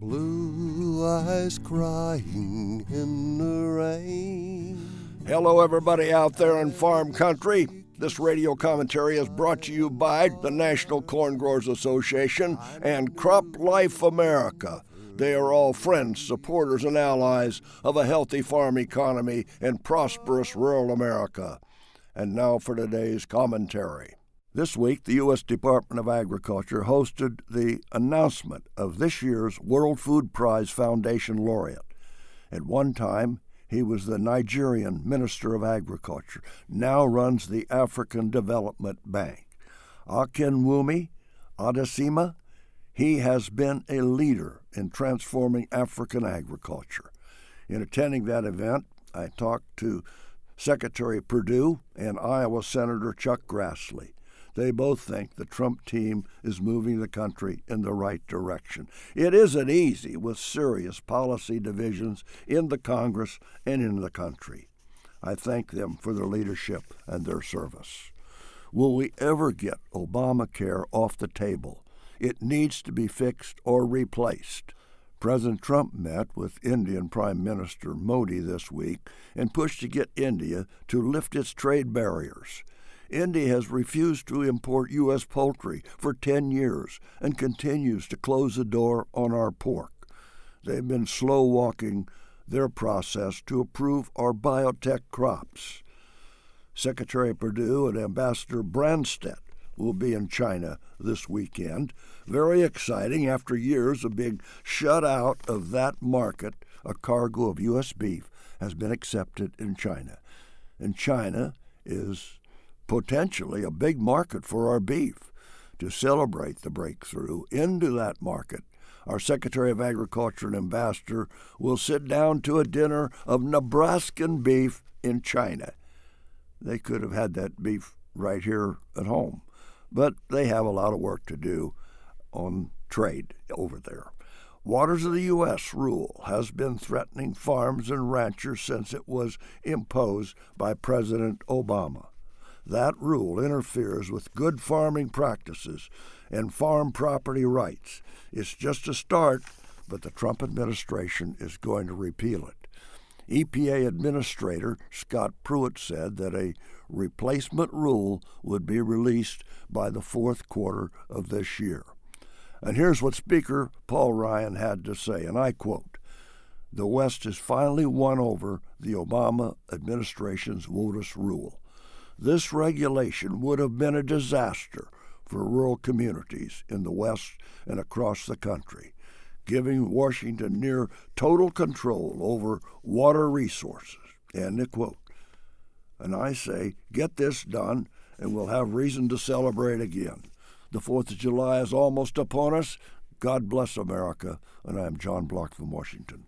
Blue eyes crying in the rain. Hello, everybody out there in farm country. This radio commentary is brought to you by the National Corn Growers Association and Crop Life America. They are all friends, supporters, and allies of a healthy farm economy in prosperous rural America. And now for today's commentary. This week, the U.S. Department of Agriculture hosted the announcement of this year's World Food Prize Foundation laureate. At one time, he was the Nigerian Minister of Agriculture, now runs the African Development Bank. Akinwumi Adesina, he has been a leader in transforming African agriculture. In attending that event, I talked to Secretary Perdue and Iowa Senator Chuck Grassley. They both think the Trump team is moving the country in the right direction. It isn't easy with serious policy divisions in the Congress and in the country. I thank them for their leadership and their service. Will we ever get Obamacare off the table? It needs to be fixed or replaced. President Trump met with Indian Prime Minister Modi this week and pushed to get India to lift its trade barriers. India has refused to import U.S. poultry for 10 years and continues to close the door on our pork. They've been slow walking their process to approve our biotech crops. Secretary Perdue and Ambassador Branstad will be in China this weekend. Very exciting after years of being shut out of that market. A cargo of U.S. beef has been accepted in China. And China is potentially a big market for our beef. To celebrate the breakthrough into that market, our Secretary of Agriculture and Ambassador will sit down to a dinner of Nebraskan beef in China. They could have had that beef right here at home, but they have a lot of work to do on trade over there. Waters of the U.S. rule has been threatening farms and ranchers since it was imposed by President Obama. That rule interferes with good farming practices and farm property rights. It's just a start, but the Trump administration is going to repeal it. EPA Administrator Scott Pruitt said that a replacement rule would be released by the fourth quarter of this year. And here's what Speaker Paul Ryan had to say, and I quote The West has finally won over the Obama administration's WOTUS rule. This regulation would have been a disaster for rural communities in the West and across the country, giving Washington near total control over water resources. End of quote. And I say, get this done, and we'll have reason to celebrate again. The 4th of July is almost upon us. God bless America, and I am John Block from Washington.